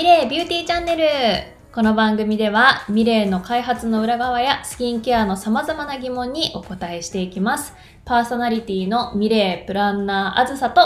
ミレイビューティーチャンネルこの番組ではミレイの開発の裏側やスキンケアの様々な疑問にお答えしていきます。パーソナリティのミレイプランナーあずさと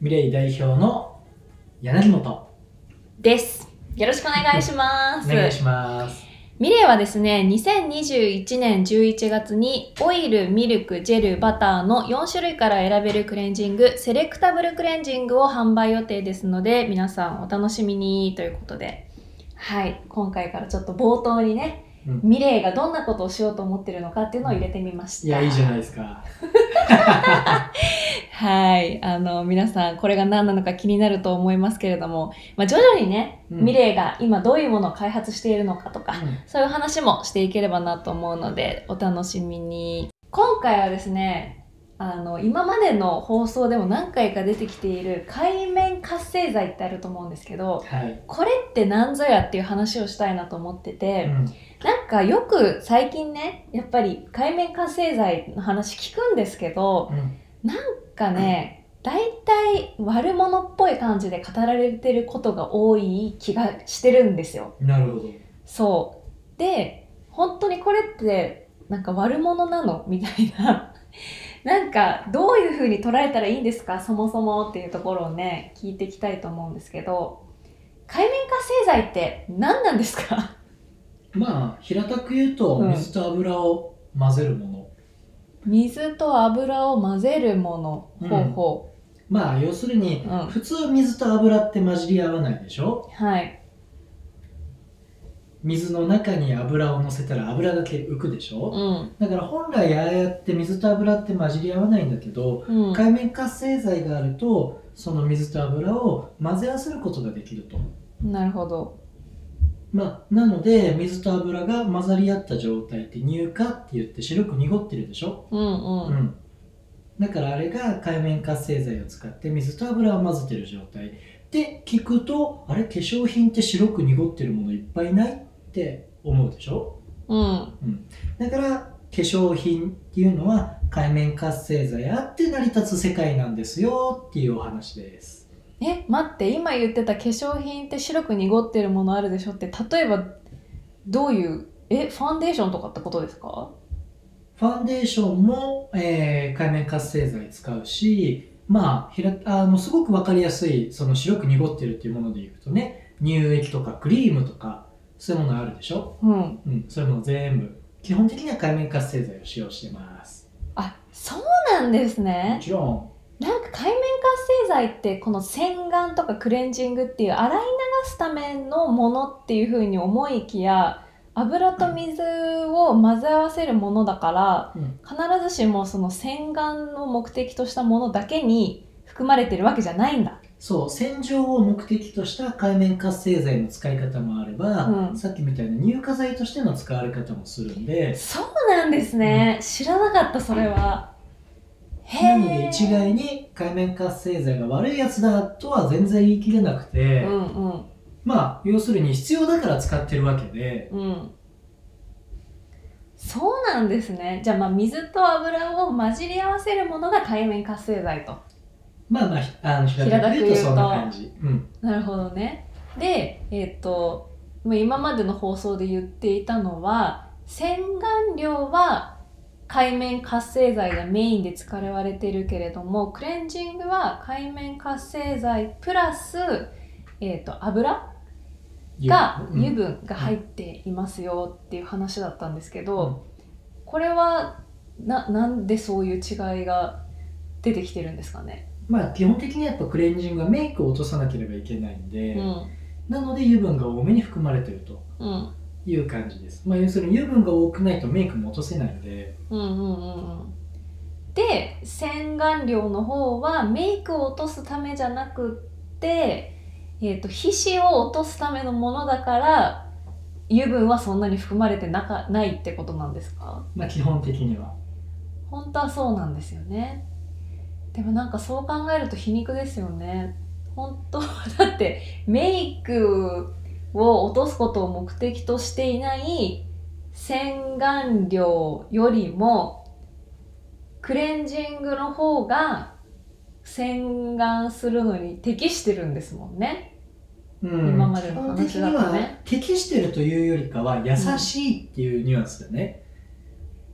ミレイ代表の柳本です。よろしくお願いします。お願いします。ミレイはですね、2021年11月にオイル、ミルク、ジェル、バターの4種類から選べるクレンジング、セレクタブルクレンジングを販売予定ですので、皆さんお楽しみにということで、はい、今回からちょっと冒頭にね、ミレイがどんなことをしようと思ってるのかっていうのを入れてみました。いや、いいじゃないですか。はい。あの、皆さん、これが何なのか気になると思いますけれども、まあ、徐々にね、うんミレイが今どういうものを開発しているのかとか、うんそういう話もしていければなと思うので、お楽しみに。今回はですね、あの、今までの放送でも何回か出てきている海面活性剤ってあると思うんですけど、はい。これって何ぞやっていう話をしたいなと思ってて、うんなんかよく最近ね、やっぱり海面活性剤の話聞くんですけど、うんなんかね、大体悪者っぽい感じで語られてることが多い気がしてるんですよ。なるほど。そう。で、本当にこれってなんか悪者なの？みたいな。なんかどういう風に捉えたらいいんですかそもそもっていうところをね、聞いていきたいと思うんですけど、海面活性剤って何なんですか？まあ、平たく言うと、うん水と油を混ぜるもの。水と油を混ぜるもの。うんほうほまあ、要するに、う。うん。普通水と油って混じり合わないでしょ？はい。水の中に油を乗せたら油だけ浮くでしょ？うん。だから本来ああやって水と油って混じり合わないんだけど、うん。海面活性剤があると、その水と油を混ぜ合わせることができると。なるほど。まあ、なので水と油が混ざり合った状態って乳化って言って白く濁ってるでしょ、うんうん。うん、だからあれが海面活性剤を使って水と油を混ぜてる状態で聞くとあれ？化粧品って白く濁ってるものいっぱいない？って思うでしょ？うん。だから化粧品っていうのは海面活性剤あって成り立つ世界なんですよっていうお話です。え待って今言ってた化粧品って白く濁ってるものあるでしょって例えばどういうえファンデーションとかってことですか？ファンデーションも、えー海面活性剤使うし、まあ、ひらあのすごくわかりやすいその白く濁ってるっていうものでいくとね乳液とかクリームとかそういうものあるでしょ、うん。うん、そういうもの全部。基本的には海面活性剤を使用してます。あそうなんですもねちろん。なんか海面活性剤ってこの洗顔とかクレンジングっていう洗い流すためのものっていう風に思いきや油と水を混ぜ合わせるものだからうん。必ずしもその洗顔を目的としたものだけに含まれてるわけじゃないんだそう洗浄を目的とした海面活性剤の使い方もあれば、うん。さっきみたいな乳化剤としての使われ方もするんでそうなんですね、知らなかったそれは。へなので一概に海面活性剤が悪いやつだとは全然言い切れなくて、うんうん。まあ要するに必要だから使ってるわけで。うん。そうなんですね。じゃあまあ水と油を混じり合わせるものが海面活性剤とまあまあひあの平たく言うと。そんな感じ、うん、なるほどね。でえっ、とまあ今までの放送で言っていたのは洗顔料は海面活性剤がメインで使われているけれどもクレンジングは海面活性剤プラス、えー、と油がうん。油分が入っていますよっていう話だったんですけど、これはななんでそういう違いが出てきてるんですかね、まあ基本的にはやっぱクレンジングはメイクを落とさなければいけないんで、うん。なので油分が多めに含まれてるとうん、いう感じです、まあ、要するに油分が多くないとメイクも落とせないので。うんうんうんうん。で洗顔料の方はメイクを落とすためじゃなくって、えー、と皮脂を落とすためのものだから油分はそんなに含まれてなかないってことなんですか？まあ基本的には。本当はそうなんですよねでもなんかそう考えると皮肉ですよね。本当は だってメイクを落とすことを目的としていない洗顔料よりもクレンジングの方が洗顔するのに適してるんですもんね。うん。今までの話だとね。適してるというよりかは優しいっていうニュアンスだね、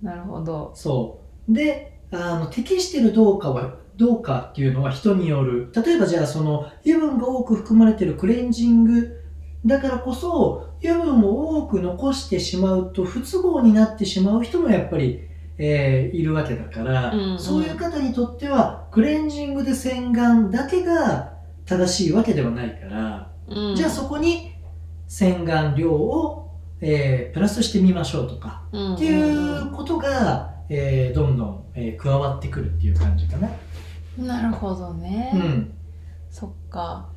なるほど。そう。であの適してるどうかはどうかっていうのは人による。例えばじゃあその油分が多く含まれてるクレンジング。だからこそ油分を多く残してしまうと不都合になってしまう人もやっぱり、えーいるわけだから、うんうん。そういう方にとってはクレンジングで洗顔だけが正しいわけではないから、うん。じゃあそこに洗顔量を、えープラスしてみましょうとかうん。っていうことが、えーどんどん、えー加わってくるっていう感じかな。なるほどね、うん、そっか。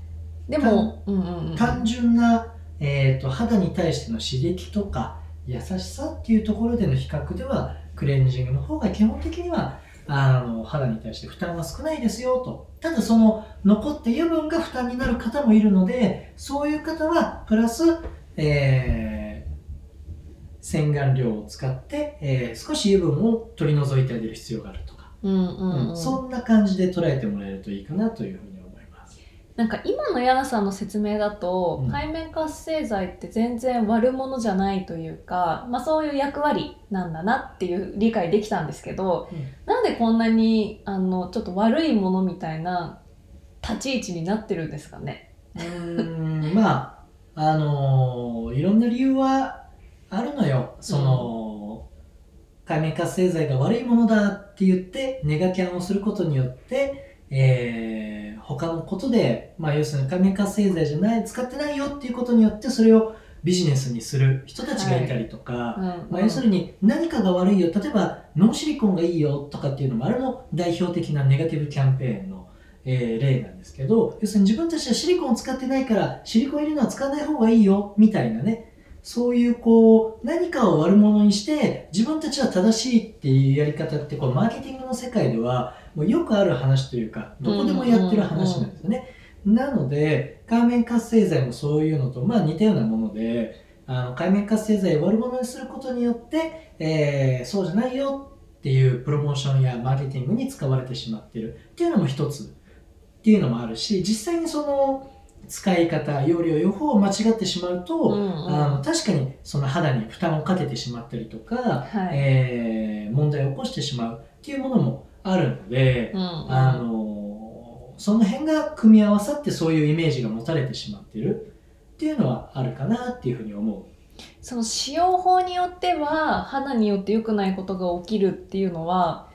でも、うんうんうん、単純な、えー、と肌に対しての刺激とか優しさっていうところでの比較ではクレンジングの方が基本的にはあの肌に対して負担は少ないですよと。ただその残った油分が負担になる方もいるのでそういう方はプラス、えー洗顔料を使って、えー少し油分を取り除いてあげる必要があるとか、うんうんうんうんそんな感じで捉えてもらえるといいかなというふうに思います。なんか今のヤナさんの説明だと、うん海面活性剤って全然悪者じゃないというか、まあ、そういう役割なんだなっていう理解できたんですけど、うんなんでこんなにあのちょっと悪いものみたいな立ち位置になってるんですかね？うーんまああのーいろんな理由はあるのよ。その、海面活性剤が悪いものだって言ってネガキャンをすることによって、えー他のことで、まあ、要するに海面活性剤じゃない使ってないよっていうことによってそれをビジネスにする人たちがいたりとか、うんまあ、要するに何かが悪いよ。例えばノンシリコンがいいよとかっていうのもあれも代表的なネガティブキャンペーンの、えー例なんですけど要するに自分たちはシリコンを使ってないからシリコン入れるのは使わない方がいいよみたいなねそういうこう何かを悪者にして自分たちは正しいっていうやり方ってこうマーケティングの世界ではもうよくある話というかどこでもやってる話なんですよね。なので海面活性剤もそういうのとまあ似たようなものであの海面活性剤を悪者にすることによって、えーそうじゃないよっていうプロモーションやマーケティングに使われてしまってる。っていうのも一つ。っていうのもあるし実際にその使い方容量予報を間違ってしまうと、うんうん。あの確かにその肌に負担をかけてしまったりとか、はい。えー問題を起こしてしまうっていうものもあるので、うんうん。あのその辺が組み合わさってそういうイメージが持たれてしまってるっていうのはあるかなっていうふうに思う。その使用法によっては肌によって良くないことが起きるっていうのは、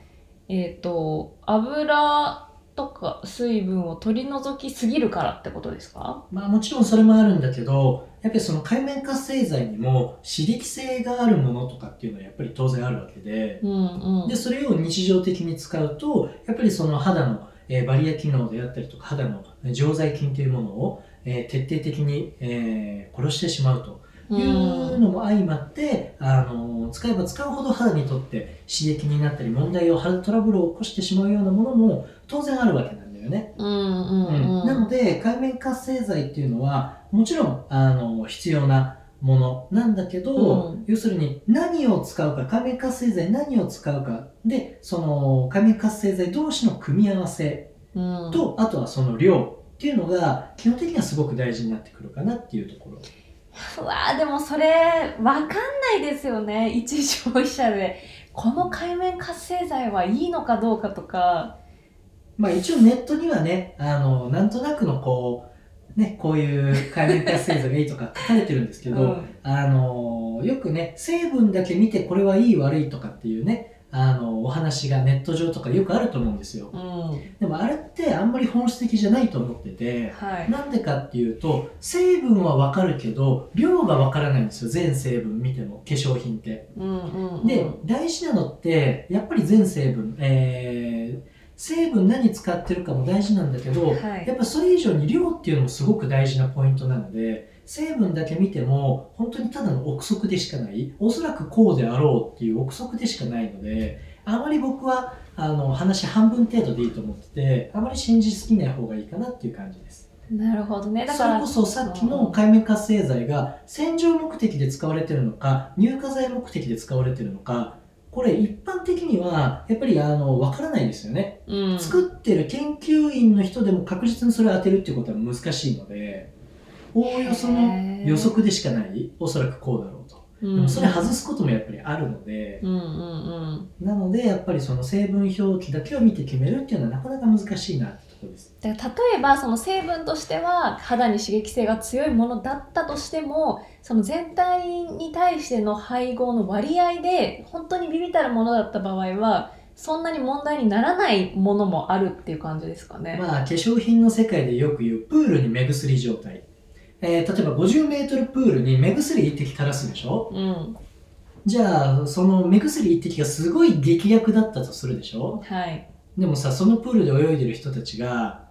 えっ、と油とか水分を取り除きすぎるからってことですか？まあもちろんそれもあるんだけど、やっぱりその海面活性剤にも刺激性があるものとかっていうのはやっぱり当然あるわけで、うんうん。で、それを日常的に使うと、やっぱりその肌の、えーバリア機能であったりとか、肌の常在菌というものを、えー徹底的に、えー殺してしまうというのも相まって、あの使えば使うほど肌にとって刺激になったり、問題を肌トラブルを起こしてしまうようなものも当然あるわけなんだよね。うんうんうん。なので海面活性剤っていうのはもちろんあの必要なものなんだけど、うん要するに何を使うか海面活性剤何を使うかでその海面活性剤同士の組み合わせうん、と、あとはその量っていうのが基本的にはすごく大事になってくるかなっていうところ。うわーでもそれわかんないですよね。一消費者で。この海面活性剤はいいのかどうかとか。まあ一応ネットにはね、あの、なんとなくのこう、ね、こういう海面活性剤がいいとか書かれてるんですけど、うん。あの、よくね、成分だけ見てこれはいい悪いとかっていうね、あの、お話がネット上とかよくあると思うんですよ。うんでもあれってあんまり本質的じゃないと思ってて、はいなんでかっていうと、成分はわかるけど、量がわからないんですよ。全成分見ても、化粧品って。うんうんうんで、大事なのって、やっぱり全成分、えー成分何使ってるかも大事なんだけど、はい。やっぱそれ以上に量っていうのもすごく大事なポイントなので、成分だけ見ても、本当にただの憶測でしかない、おそらくこうであろうっていう憶測でしかないので、あまり僕は、あの、話半分程度でいいと思ってて、あまり信じすぎない方がいいかなっていう感じです。なるほどね。だからそれこそさっきの海面活性剤が洗浄目的で使われてるのか乳化剤目的で使われてるのかこれ一般的にはやっぱりあの分からないですよね、うん。作ってる研究員の人でも確実にそれを当てるっていうことは難しいのでおおよその予測でしかないおそらくこうだろうと。でもそれ外すこともやっぱりあるので、うんうんうん。なのでやっぱりその成分表記だけを見て決めるっていうのはなかなか難しいなってところですで例えばその成分としては肌に刺激性が強いものだったとしてもその全体に対しての配合の割合で本当にビビたるものだった場合はそんなに問題にならないものもあるっていう感じですかね。まあ化粧品の世界でよく言うプールに目薬状態。えー例えば50メートルプールに目薬1滴垂らすでしょ？うん、じゃあ、その目薬1滴がすごい劇薬だったとするでしょ？はい。でもさ、そのプールで泳いでる人たちが、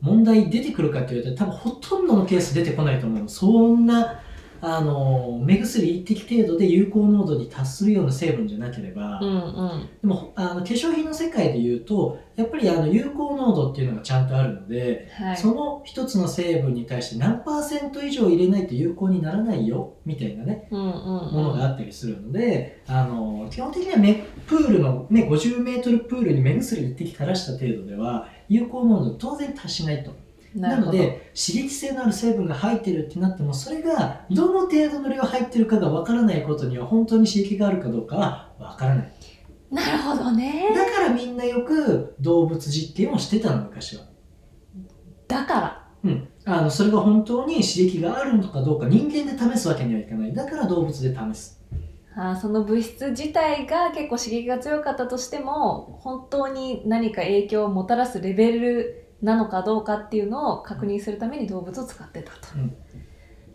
問題出てくるかって言われたら多分ほとんどのケース出てこないと思う。そんな、あの、目薬1滴程度で有効濃度に達するような成分じゃなければ、うんうん。でもあの化粧品の世界で言うと、やっぱりあの有効濃度っていうのがちゃんとあるので、はい。その一つの成分に対して何パーセント以上入れないと有効にならないよ、みたいなね、うんうんものがあったりするので、あの基本的にはめプールの、ね、50メートルプールに目薬1滴垂らした程度では有効濃度当然達しないと。なので刺激性のある成分が入ってるってなってもそれがどの程度の量入ってるかがわからないことには本当に刺激があるかどうかはわからない。なるほどね。だからみんなよく動物実験をしてたの昔は。だから。うん、あのそれが本当に刺激があるのかどうか人間で試すわけにはいかないだから動物で試すあーその物質自体が結構刺激が強かったとしても本当に何か影響をもたらすレベルなのかどうかっていうのを確認するために動物を使ってたと。うん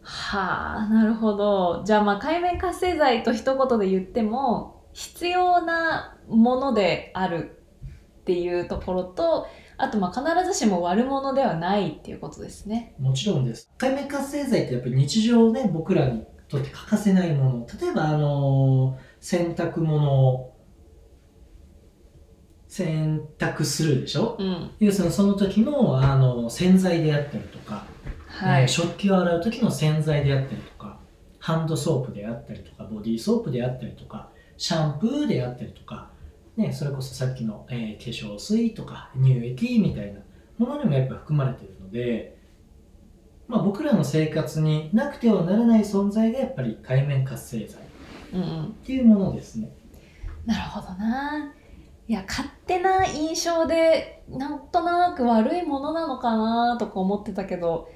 はあなるほどじゃあまあ海面活性剤と一言で言っても必要なものであるっていうところとあとまあ必ずしも悪者ではないっていうことですね。もちろんです海面活性剤ってやっぱり日常ね僕らにとって欠かせないもの例えばあの洗濯物を洗濯するでしょ？うん要するにその時のあの洗剤であったりとか、はい、えー食器を洗う時の洗剤であったりとかハンドソープであったりとかボディーソープであったりとかシャンプーであったりとか、ね、それこそさっきの、えー化粧水とか乳液みたいなものにもやっぱ含まれているので、まあ、僕らの生活になくてはならない存在がやっぱり海面活性剤っうんうんていうものですね。なるほどな。いや勝手な印象でなんとなく悪いものなのかなとか思ってたけど、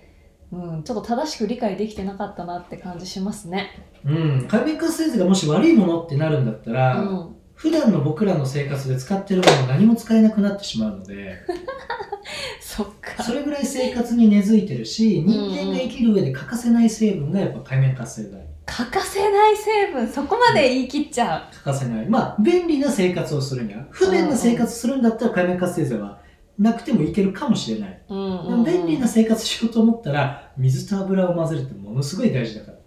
うん、ちょっと正しく理解できてなかったなって感じしますね。うん、海面活性剤がもし悪いものってなるんだったうら、ん、普段の僕らの生活で使ってるもの何も使えなくなってしまうので そっか。それぐらい生活に根付いてるし人間が生きる上で欠かせない成分がやっぱ海面活性剤欠かせない成分そこまで言い切っちゃ欠かせないまあ便利な生活をするには不便な生活するんだったら海面活性剤はなくてもいけるかもしれない、う。うんうんうん便利な生活しようと思ったら水と油を混ぜるってものすごい大事だから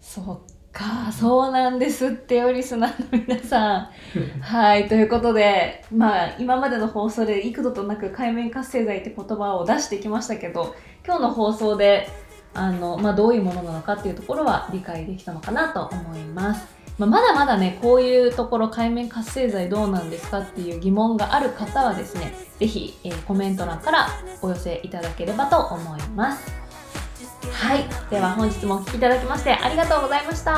そっか、そうなんですってよ、リスナーの皆さん。はい、ということで、まあ、今までの放送で幾度となく海面活性剤って言葉を出してきましたけど、今日の放送で、あの、まあ、どういうものなのかっていうところは理解できたのかなと思います。まあ、まだまだね、こういうところ海面活性剤どうなんですかっていう疑問がある方はですね、ぜひ、えーコメント欄からお寄せいただければと思います。はい。では本日もお聴きいただきましてありがとうございました。